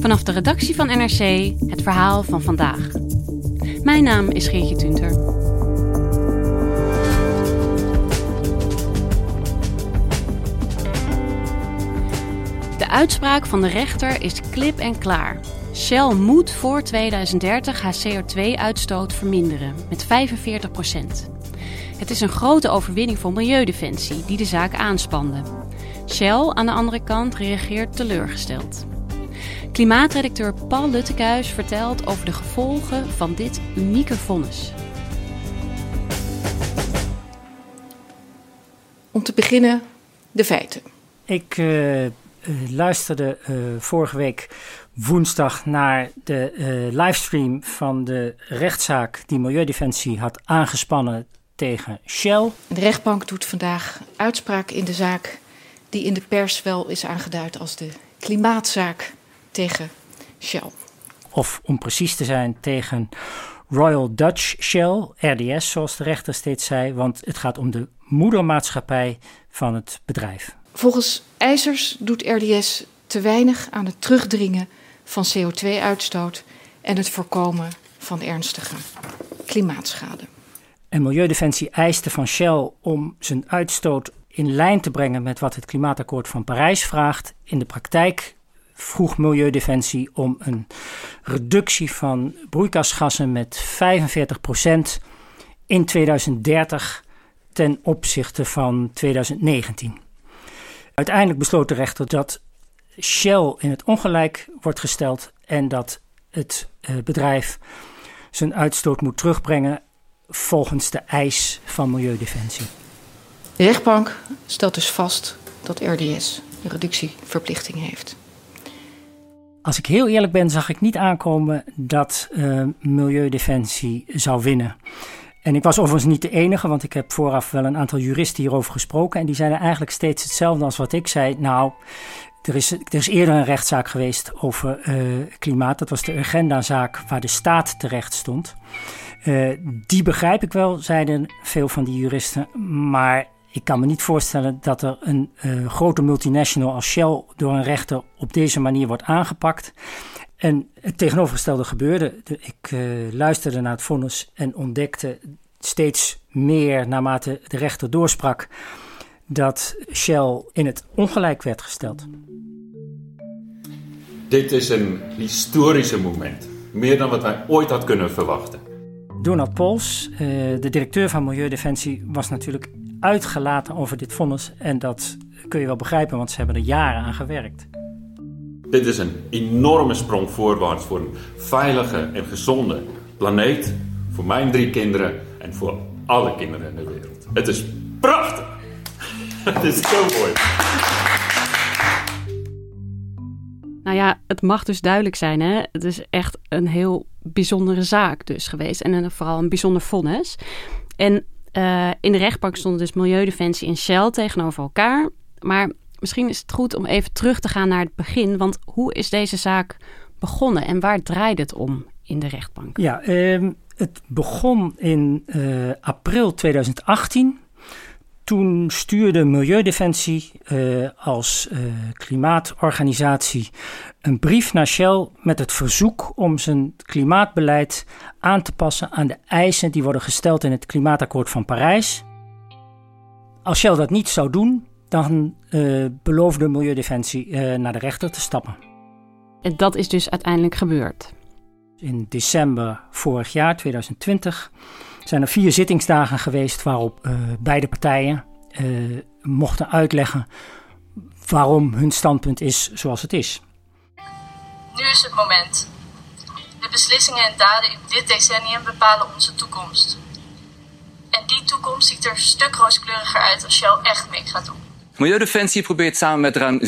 Vanaf de redactie van NRC het verhaal van vandaag. Mijn naam is Geertje Tunter. De uitspraak van de rechter is klip en klaar. Shell moet voor 2030 haar CO2-uitstoot verminderen met 45 Het is een grote overwinning voor Milieudefensie die de zaak aanspande. Shell aan de andere kant reageert teleurgesteld. Klimaatredacteur Paul Luttekuis vertelt over de gevolgen van dit unieke vonnis. Om te beginnen de feiten. Ik uh, luisterde uh, vorige week woensdag naar de uh, livestream van de rechtszaak die Milieudefensie had aangespannen tegen Shell. De rechtbank doet vandaag uitspraak in de zaak die in de pers wel is aangeduid als de klimaatzaak tegen Shell. Of om precies te zijn tegen Royal Dutch Shell, RDS zoals de rechter steeds zei, want het gaat om de moedermaatschappij van het bedrijf. Volgens eisers doet RDS te weinig aan het terugdringen van CO2-uitstoot en het voorkomen van ernstige klimaatschade. En Milieudefensie eiste van Shell om zijn uitstoot in lijn te brengen met wat het Klimaatakkoord van Parijs vraagt. In de praktijk vroeg Milieudefensie om een reductie van broeikasgassen met 45% in 2030 ten opzichte van 2019. Uiteindelijk besloot de rechter dat Shell in het ongelijk wordt gesteld en dat het uh, bedrijf zijn uitstoot moet terugbrengen volgens de eis van Milieudefensie. De rechtbank stelt dus vast dat RDS een reductieverplichting heeft. Als ik heel eerlijk ben, zag ik niet aankomen dat uh, Milieudefensie zou winnen. En ik was overigens niet de enige, want ik heb vooraf wel een aantal juristen hierover gesproken. En die zeiden eigenlijk steeds hetzelfde als wat ik zei. Nou, er is, er is eerder een rechtszaak geweest over uh, klimaat. Dat was de Urgenda-zaak waar de staat terecht stond. Uh, die begrijp ik wel, zeiden veel van die juristen. Maar ik kan me niet voorstellen dat er een uh, grote multinational als Shell door een rechter op deze manier wordt aangepakt. En het tegenovergestelde gebeurde. Ik uh, luisterde naar het vonnis en ontdekte steeds meer naarmate de rechter doorsprak dat Shell in het ongelijk werd gesteld. Dit is een historische moment, meer dan wat wij ooit had kunnen verwachten. Donald Pols, uh, de directeur van Milieudefensie, was natuurlijk uitgelaten over dit vonnis. En dat kun je wel begrijpen, want ze hebben er jaren aan gewerkt. Dit is een enorme sprong voorwaarts voor een veilige en gezonde planeet. Voor mijn drie kinderen en voor alle kinderen in de wereld. Het is prachtig! Het is zo mooi. Nou ja, het mag dus duidelijk zijn. Hè? Het is echt een heel bijzondere zaak dus geweest. En vooral een bijzonder vonnis. En uh, in de rechtbank stonden dus Milieudefensie en Shell tegenover elkaar. Maar misschien is het goed om even terug te gaan naar het begin. Want hoe is deze zaak begonnen en waar draait het om in de rechtbank? Ja, uh, het begon in uh, april 2018. Toen stuurde Milieudefensie uh, als uh, klimaatorganisatie een brief naar Shell met het verzoek om zijn klimaatbeleid aan te passen aan de eisen die worden gesteld in het Klimaatakkoord van Parijs. Als Shell dat niet zou doen, dan uh, beloofde Milieudefensie naar de rechter te stappen. En dat is dus uiteindelijk gebeurd. In december vorig jaar, 2020 zijn er vier zittingsdagen geweest waarop uh, beide partijen uh, mochten uitleggen waarom hun standpunt is zoals het is. Nu is het moment. De beslissingen en daden in dit decennium bepalen onze toekomst. En die toekomst ziet er stuk rooskleuriger uit als Shell echt mee gaat doen. Milieudefensie probeert samen met ruim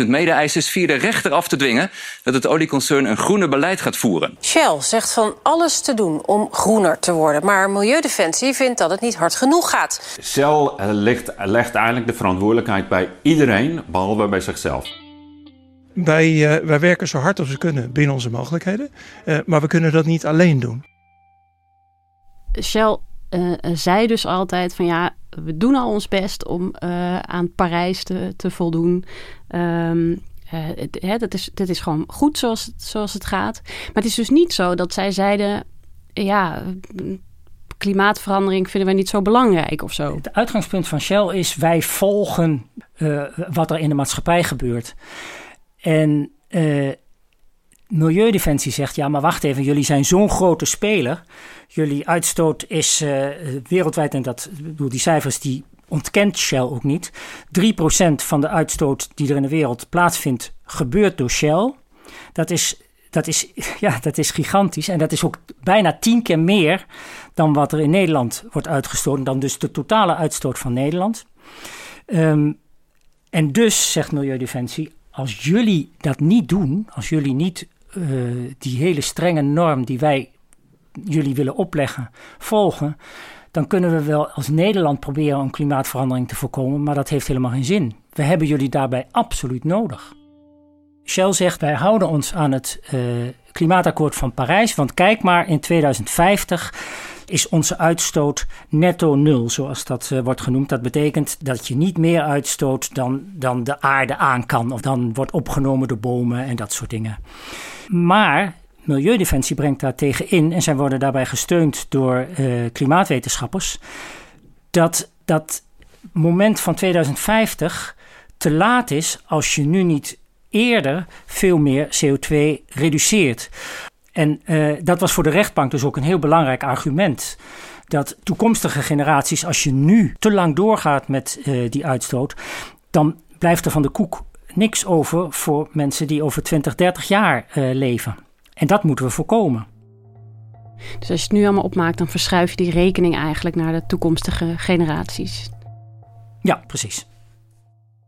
17.000 mede-eisers via de rechter af te dwingen dat het olieconcern een groener beleid gaat voeren. Shell zegt van alles te doen om groener te worden, maar Milieudefensie vindt dat het niet hard genoeg gaat. Shell legt, legt eigenlijk de verantwoordelijkheid bij iedereen, behalve bij zichzelf. Wij, uh, wij werken zo hard als we kunnen binnen onze mogelijkheden, uh, maar we kunnen dat niet alleen doen. Shell uh, zei dus altijd van ja, we doen al ons best om aan Parijs te, te voldoen. Um, het, hè, dat, is, dat is gewoon goed zoals, zoals het gaat. Maar het is dus niet zo dat zij zeiden, ja, klimaatverandering vinden wij niet zo belangrijk of zo. Het uitgangspunt van Shell is wij volgen wat er in de maatschappij gebeurt. En Milieudefensie zegt, ja, maar wacht even, jullie zijn zo'n grote speler. Jullie uitstoot is uh, wereldwijd, en dat, bedoel, die cijfers die ontkent Shell ook niet. 3% van de uitstoot die er in de wereld plaatsvindt, gebeurt door Shell. Dat is, dat is, ja, dat is gigantisch. En dat is ook bijna tien keer meer dan wat er in Nederland wordt uitgestoten. Dan dus de totale uitstoot van Nederland. Um, en dus, zegt Milieudefensie, als jullie dat niet doen, als jullie niet uh, die hele strenge norm die wij jullie willen opleggen, volgen, dan kunnen we wel als Nederland proberen een klimaatverandering te voorkomen, maar dat heeft helemaal geen zin. We hebben jullie daarbij absoluut nodig. Shell zegt wij houden ons aan het uh, klimaatakkoord van Parijs, want kijk maar in 2050 is onze uitstoot netto nul, zoals dat uh, wordt genoemd. Dat betekent dat je niet meer uitstoot dan, dan de aarde aan kan, of dan wordt opgenomen door bomen en dat soort dingen. Maar Milieudefensie brengt daar tegen in, en zij worden daarbij gesteund door uh, klimaatwetenschappers, dat dat moment van 2050 te laat is als je nu niet eerder veel meer CO2 reduceert. En uh, dat was voor de rechtbank dus ook een heel belangrijk argument. Dat toekomstige generaties, als je nu te lang doorgaat met uh, die uitstoot, dan blijft er van de koek niks over voor mensen die over 20, 30 jaar uh, leven. En dat moeten we voorkomen. Dus als je het nu allemaal opmaakt, dan verschuif je die rekening eigenlijk naar de toekomstige generaties. Ja, precies.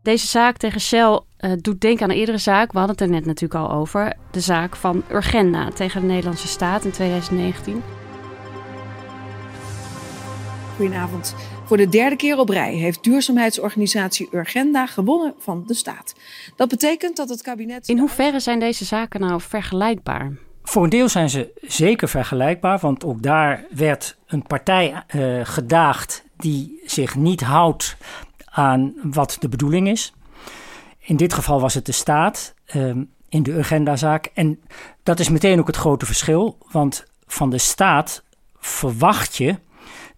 Deze zaak tegen Shell uh, doet denken aan een eerdere zaak. We hadden het er net natuurlijk al over. De zaak van Urgenda tegen de Nederlandse staat in 2019. Goedenavond. Voor de derde keer op rij heeft duurzaamheidsorganisatie Urgenda gewonnen van de staat. Dat betekent dat het kabinet. In hoeverre zijn deze zaken nou vergelijkbaar? Voor een deel zijn ze zeker vergelijkbaar, want ook daar werd een partij uh, gedaagd die zich niet houdt aan wat de bedoeling is. In dit geval was het de staat um, in de agendazaak. En dat is meteen ook het grote verschil, want van de staat verwacht je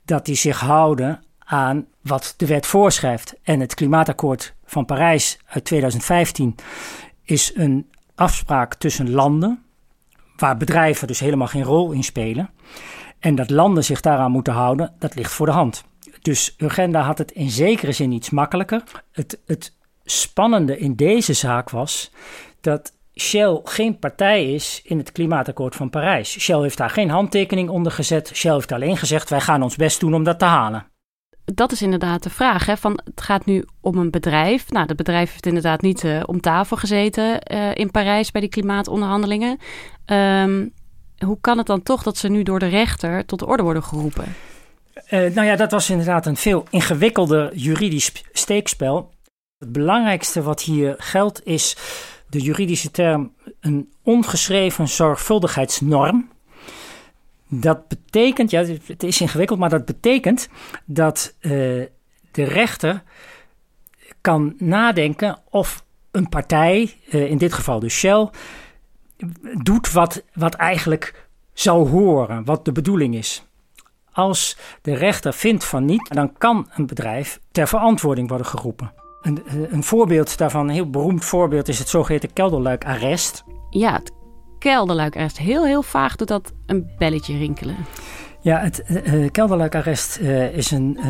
dat die zich houden aan wat de wet voorschrijft. En het klimaatakkoord van Parijs uit 2015 is een afspraak tussen landen, waar bedrijven dus helemaal geen rol in spelen. En dat landen zich daaraan moeten houden, dat ligt voor de hand. Dus Urgenda had het in zekere zin iets makkelijker. Het, het spannende in deze zaak was dat Shell geen partij is in het klimaatakkoord van Parijs. Shell heeft daar geen handtekening onder gezet. Shell heeft alleen gezegd: wij gaan ons best doen om dat te halen. Dat is inderdaad de vraag. Hè? Van, het gaat nu om een bedrijf. Nou, dat bedrijf heeft inderdaad niet uh, om tafel gezeten uh, in Parijs bij die klimaatonderhandelingen. Um, hoe kan het dan toch dat ze nu door de rechter tot de orde worden geroepen? Uh, nou ja, dat was inderdaad een veel ingewikkelder juridisch steekspel. Het belangrijkste wat hier geldt is de juridische term een ongeschreven zorgvuldigheidsnorm. Dat betekent, ja, het is ingewikkeld, maar dat betekent dat uh, de rechter kan nadenken of een partij, uh, in dit geval dus Shell, doet wat, wat eigenlijk zou horen, wat de bedoeling is. Als de rechter vindt van niet, dan kan een bedrijf ter verantwoording worden geroepen. Een, een voorbeeld daarvan, een heel beroemd voorbeeld, is het zogeheten kelderluikarrest. Ja, het kelderluikarrest. Heel, heel vaag doet dat een belletje rinkelen. Ja, het uh, kelderluikarrest uh, is een uh,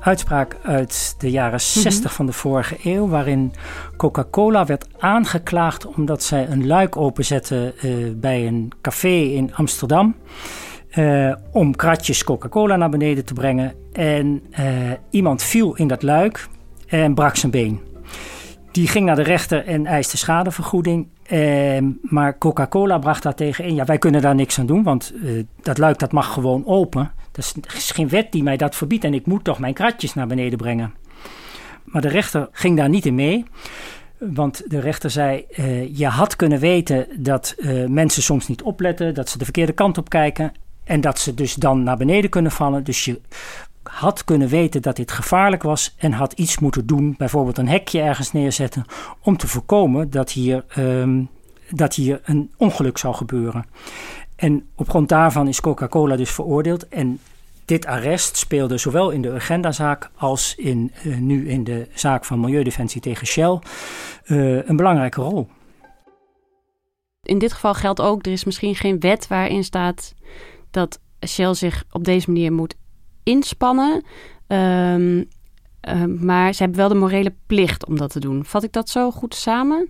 uitspraak uit de jaren 60 mm-hmm. van de vorige eeuw, waarin Coca-Cola werd aangeklaagd omdat zij een luik openzette bij een café in Amsterdam. om kratjes Coca-Cola naar beneden te brengen. En iemand viel in dat luik en brak zijn been. Die ging naar de rechter en eiste schadevergoeding. Eh, maar Coca-Cola bracht daar tegen in. Ja, wij kunnen daar niks aan doen, want uh, dat luik dat mag gewoon open. Er is, geen wet die mij dat verbiedt en ik moet toch mijn kratjes naar beneden brengen. Maar de rechter ging daar niet in mee. Want de rechter zei: uh, Je had kunnen weten dat uh, mensen soms niet opletten, dat ze de verkeerde kant op kijken. En dat ze dus dan naar beneden kunnen vallen. Dus je had kunnen weten dat dit gevaarlijk was en had iets moeten doen, bijvoorbeeld een hekje ergens neerzetten, om te voorkomen dat hier, um, dat hier een ongeluk zou gebeuren. En op grond daarvan is Coca-Cola dus veroordeeld. En dit arrest speelde zowel in de Urgenda-zaak als in, uh, nu in de zaak van Milieudefensie tegen Shell uh, een belangrijke rol. In dit geval geldt ook, er is misschien geen wet waarin staat dat Shell zich op deze manier moet inspannen. Um, uh, maar ze hebben wel de morele plicht om dat te doen. Vat ik dat zo goed samen?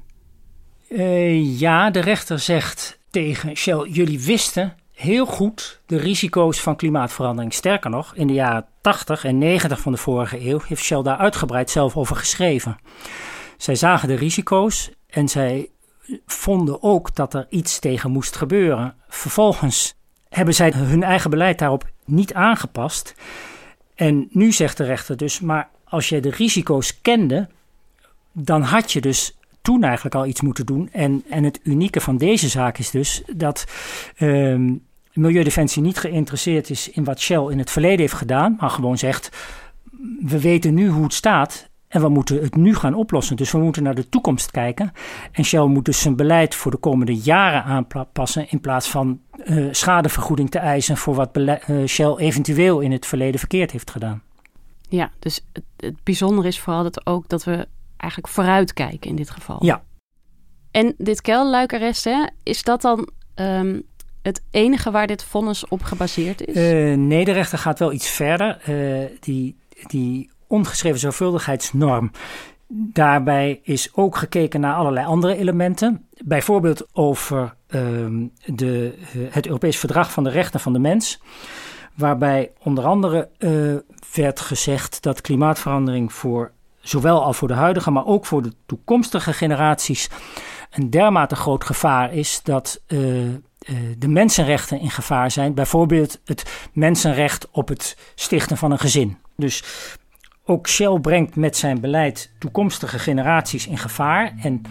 Uh, ja, de rechter zegt tegen Shell: jullie wisten heel goed de risico's van klimaatverandering. Sterker nog, in de jaren 80 en 90 van de vorige eeuw heeft Shell daar uitgebreid zelf over geschreven. Zij zagen de risico's en zij vonden ook dat er iets tegen moest gebeuren. Vervolgens hebben zij hun eigen beleid daarop niet aangepast. En nu zegt de rechter dus, maar als je de risico's kende, dan had je dus toen eigenlijk al iets moeten doen. En, en het unieke van deze zaak is dus dat uh, Milieudefensie niet geïnteresseerd is in wat Shell in het verleden heeft gedaan, maar gewoon zegt: we weten nu hoe het staat. En we moeten het nu gaan oplossen. Dus we moeten naar de toekomst kijken. En Shell moet dus zijn beleid voor de komende jaren aanpassen. In plaats van uh, schadevergoeding te eisen voor wat uh, Shell eventueel in het verleden verkeerd heeft gedaan. Ja, dus het, het bijzondere is vooral dat ook dat we eigenlijk vooruitkijken in dit geval. Ja. En dit kelluikarrest, hè, is dat dan um, het enige waar dit vonnis op gebaseerd is? Uh, nee, de rechter gaat wel iets verder. die, die ongeschreven zorgvuldigheidsnorm. Daarbij is ook gekeken naar allerlei andere elementen. Bijvoorbeeld over um, de, uh, het Europees Verdrag van de Rechten van de Mens. Waarbij onder andere uh, werd gezegd dat klimaatverandering voor zowel al voor de huidige, maar ook voor de toekomstige generaties een dermate groot gevaar is dat uh, de mensenrechten in gevaar zijn. Bijvoorbeeld het mensenrecht op het stichten van een gezin. Dus ook Shell brengt met zijn beleid toekomstige generaties in gevaar. En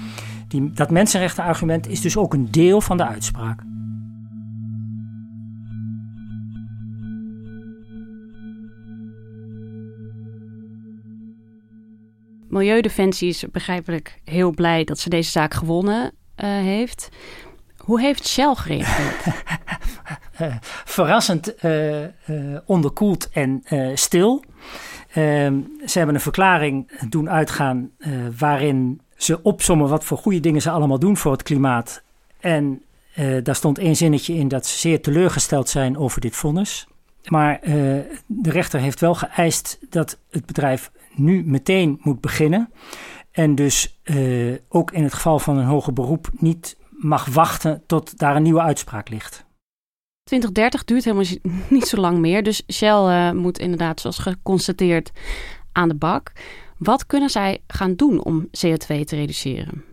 die, dat mensenrechtenargument is dus ook een deel van de uitspraak. Milieudefensie is begrijpelijk heel blij dat ze deze zaak gewonnen uh, heeft. Hoe heeft Shell gereageerd? uh, verrassend uh, onderkoeld en stil. Ehm, ze hebben een verklaring doen uitgaan waarin ze opsommen wat voor goede dingen ze allemaal doen voor het klimaat. En daar stond één zinnetje in dat ze zeer teleurgesteld zijn over dit vonnis. Maar de rechter heeft wel geëist dat het bedrijf nu meteen moet beginnen. En dus ook in het geval van een hoger beroep niet mag wachten tot daar een nieuwe uitspraak ligt. 2030 duurt helemaal niet zo lang meer. Dus Shell uh, moet inderdaad, zoals geconstateerd, aan de bak. Wat kunnen zij gaan doen om CO2 te reduceren?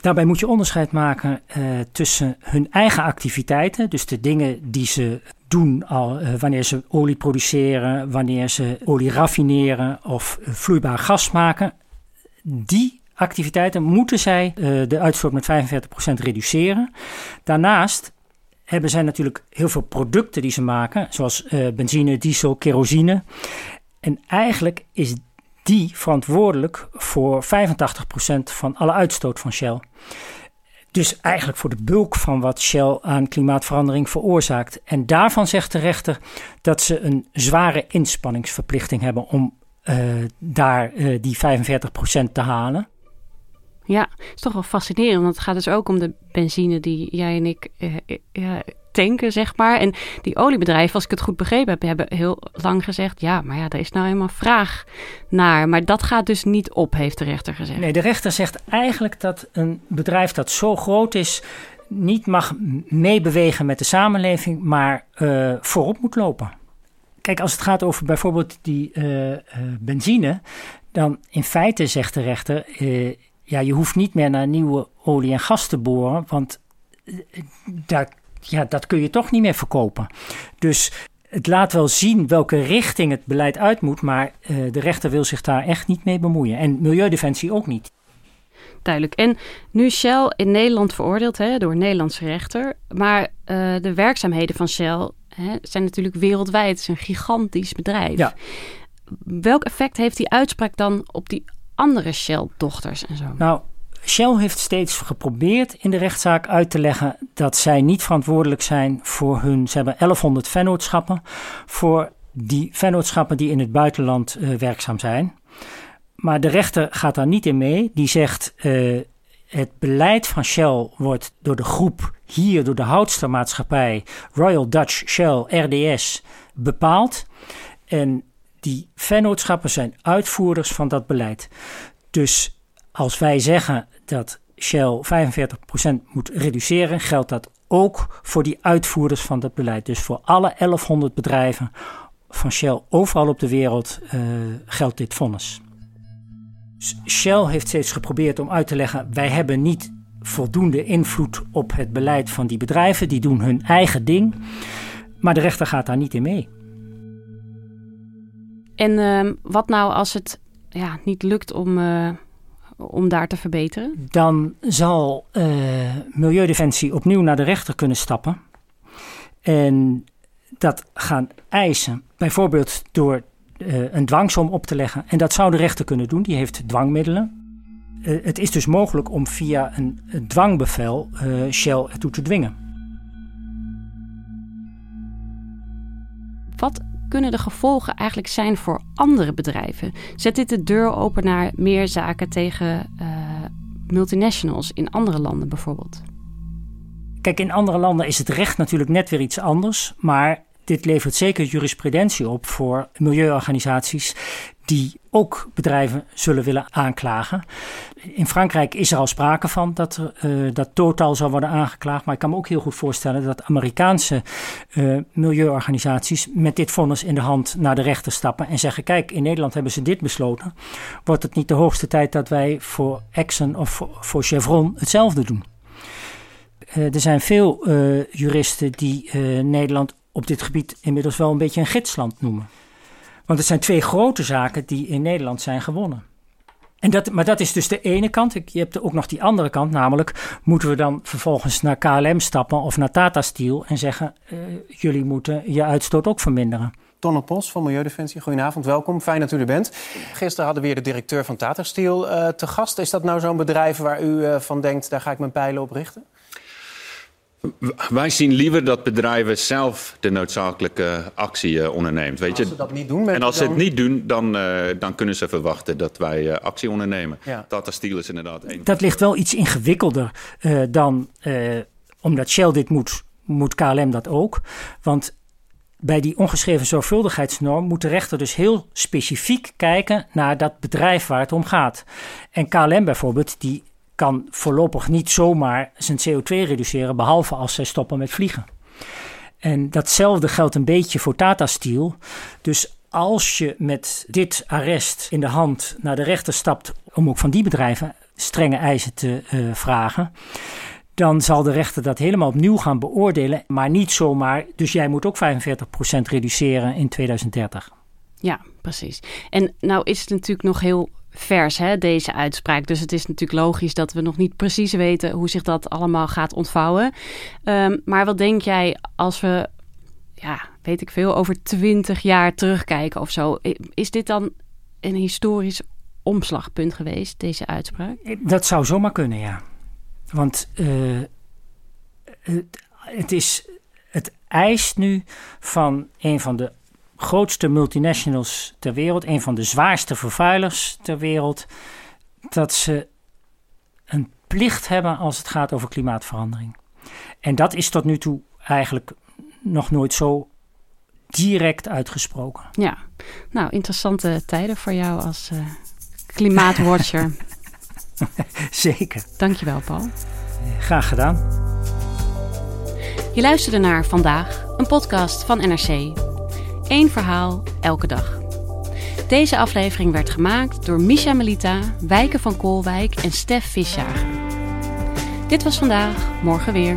Daarbij moet je onderscheid maken uh, tussen hun eigen activiteiten, dus de dingen die ze doen al uh, wanneer ze olie produceren, wanneer ze olie raffineren of vloeibaar gas maken. Die activiteiten moeten zij de uitstoot met 45% reduceren. Daarnaast hebben zij natuurlijk heel veel producten die ze maken, zoals benzine, diesel, kerosine. En eigenlijk is die verantwoordelijk voor 85% van alle uitstoot van Shell. Dus eigenlijk voor de bulk van wat Shell aan klimaatverandering veroorzaakt. En daarvan zegt de rechter dat ze een zware inspanningsverplichting hebben om uh, daar uh, die 45% te halen. Ja, is toch wel fascinerend. Want het gaat dus ook om de benzine die jij en ik uh, tanken, zeg maar. En die oliebedrijven, als ik het goed begrepen heb, hebben heel lang gezegd: ja, maar ja, er is nou helemaal vraag naar. Maar dat gaat dus niet op, heeft de rechter gezegd. Nee, de rechter zegt eigenlijk dat een bedrijf dat zo groot is. niet mag meebewegen met de samenleving, maar uh, voorop moet lopen. Kijk, als het gaat over bijvoorbeeld die benzine, dan in feite zegt de rechter, ja, je hoeft niet meer naar nieuwe olie en gas te boren, want uh, daar, ja, dat kun je toch niet meer verkopen. Dus het laat wel zien welke richting het beleid uit moet, maar uh, de rechter wil zich daar echt niet mee bemoeien. En Milieudefensie ook niet. Duidelijk. En nu Shell in Nederland veroordeeld hè, door een Nederlandse rechter. Maar uh, de werkzaamheden van Shell hè, zijn natuurlijk wereldwijd. Het is een gigantisch bedrijf. Ja. Welk effect heeft die uitspraak dan op die andere Shell-dochters en zo? Nou, Shell heeft steeds geprobeerd in de rechtszaak uit te leggen dat zij niet verantwoordelijk zijn voor hun. Ze hebben 1100 vennootschappen. Voor die vennootschappen die in het buitenland uh, werkzaam zijn. Maar de rechter gaat daar niet in mee. Die zegt. Uh, het beleid van Shell wordt door de groep hier, door de houdstermaatschappij Royal Dutch Shell RDS bepaald. En die vennootschappen zijn uitvoerders van dat beleid. Dus als wij zeggen dat Shell 45% moet reduceren, geldt dat ook voor die uitvoerders van dat beleid. Dus voor alle 1100 bedrijven van Shell overal op de wereld uh, geldt dit vonnis. Shell heeft steeds geprobeerd om uit te leggen: wij hebben niet voldoende invloed op het beleid van die bedrijven, die doen hun eigen ding. Maar de rechter gaat daar niet in mee. En uh, wat nou als het ja, niet lukt om, uh, om daar te verbeteren? Dan zal uh, Milieudefensie opnieuw naar de rechter kunnen stappen. En dat gaan eisen. Bijvoorbeeld door uh, een dwangsom op te leggen. En dat zou de rechter kunnen doen, die heeft dwangmiddelen. Uh, het is dus mogelijk om via een, een dwangbevel uh, Shell ertoe te dwingen. Wat kunnen de gevolgen eigenlijk zijn voor andere bedrijven? Zet dit de deur open naar meer zaken tegen multinationals in andere landen bijvoorbeeld? Kijk, in andere landen is het recht natuurlijk net weer iets anders. Maar dit levert zeker jurisprudentie op voor milieuorganisaties die ook bedrijven zullen willen aanklagen. In Frankrijk is er al sprake van dat, uh, dat Total zal worden aangeklaagd. Maar ik kan me ook heel goed voorstellen dat Amerikaanse uh, milieuorganisaties met dit vonnis in de hand naar de rechter stappen en zeggen: Kijk, in Nederland hebben ze dit besloten. Wordt het niet de hoogste tijd dat wij voor Exxon of voor, Chevron hetzelfde doen? Uh, er zijn veel juristen die Nederland op dit gebied inmiddels wel een beetje een gidsland noemen. Want het zijn twee grote zaken die in Nederland zijn gewonnen. En dat, maar dat is dus de ene kant. Je hebt ook nog die andere kant, namelijk moeten we dan vervolgens naar KLM stappen of naar Tata Steel en zeggen: uh, jullie moeten je uitstoot ook verminderen. Tonne Pos van Milieudefensie, goedenavond, welkom. Fijn dat u er bent. Gisteren hadden we weer de directeur van Tata Steel uh, te gast. Is dat nou zo'n bedrijf waar u uh, van denkt, daar ga ik mijn pijlen op richten? Wij zien liever dat bedrijven zelf de noodzakelijke actie uh, onderneemt. Weet als je? ze dat niet doen... En als ze het niet doen, dan, uh, dan kunnen ze verwachten dat wij uh, actie ondernemen. Ja. Tata Steel is inderdaad één. Dat ligt wel iets ingewikkelder dan... omdat Shell dit moet, moet KLM dat ook. Want bij die ongeschreven zorgvuldigheidsnorm moet de rechter dus heel specifiek kijken naar dat bedrijf waar het om gaat. En KLM bijvoorbeeld, die kan voorlopig niet zomaar zijn CO2 reduceren, behalve als zij stoppen met vliegen. En datzelfde geldt een beetje voor Tata Steel. Dus als je met dit arrest in de hand naar de rechter stapt om ook van die bedrijven strenge eisen te uh, vragen, dan zal de rechter dat helemaal opnieuw gaan beoordelen, maar niet zomaar. Dus jij moet ook 45% reduceren in 2030. Ja, precies. En nou is het natuurlijk nog heel vers, hè, deze uitspraak. Dus het is natuurlijk logisch dat we nog niet precies weten hoe zich dat allemaal gaat ontvouwen. Um, maar wat denk jij als we, ja, weet ik veel, over twintig jaar terugkijken of zo? Is dit dan een historisch omslagpunt geweest, deze uitspraak? Dat zou zomaar kunnen, ja. Want uh, het, het, is, het eist nu van een van de grootste multinationals ter wereld, een van de zwaarste vervuilers ter wereld, dat ze een plicht hebben als het gaat over klimaatverandering. En dat is tot nu toe eigenlijk nog nooit zo direct uitgesproken. Ja, nou interessante tijden voor jou als uh, klimaatwatcher. Zeker. Dankjewel, Paul. Graag gedaan. Je luisterde naar Vandaag, een podcast van NRC. Eén verhaal elke dag. Deze aflevering werd gemaakt door Misha Melita, Wijken van Koolwijk en Stef Visjager. Dit was vandaag, morgen weer.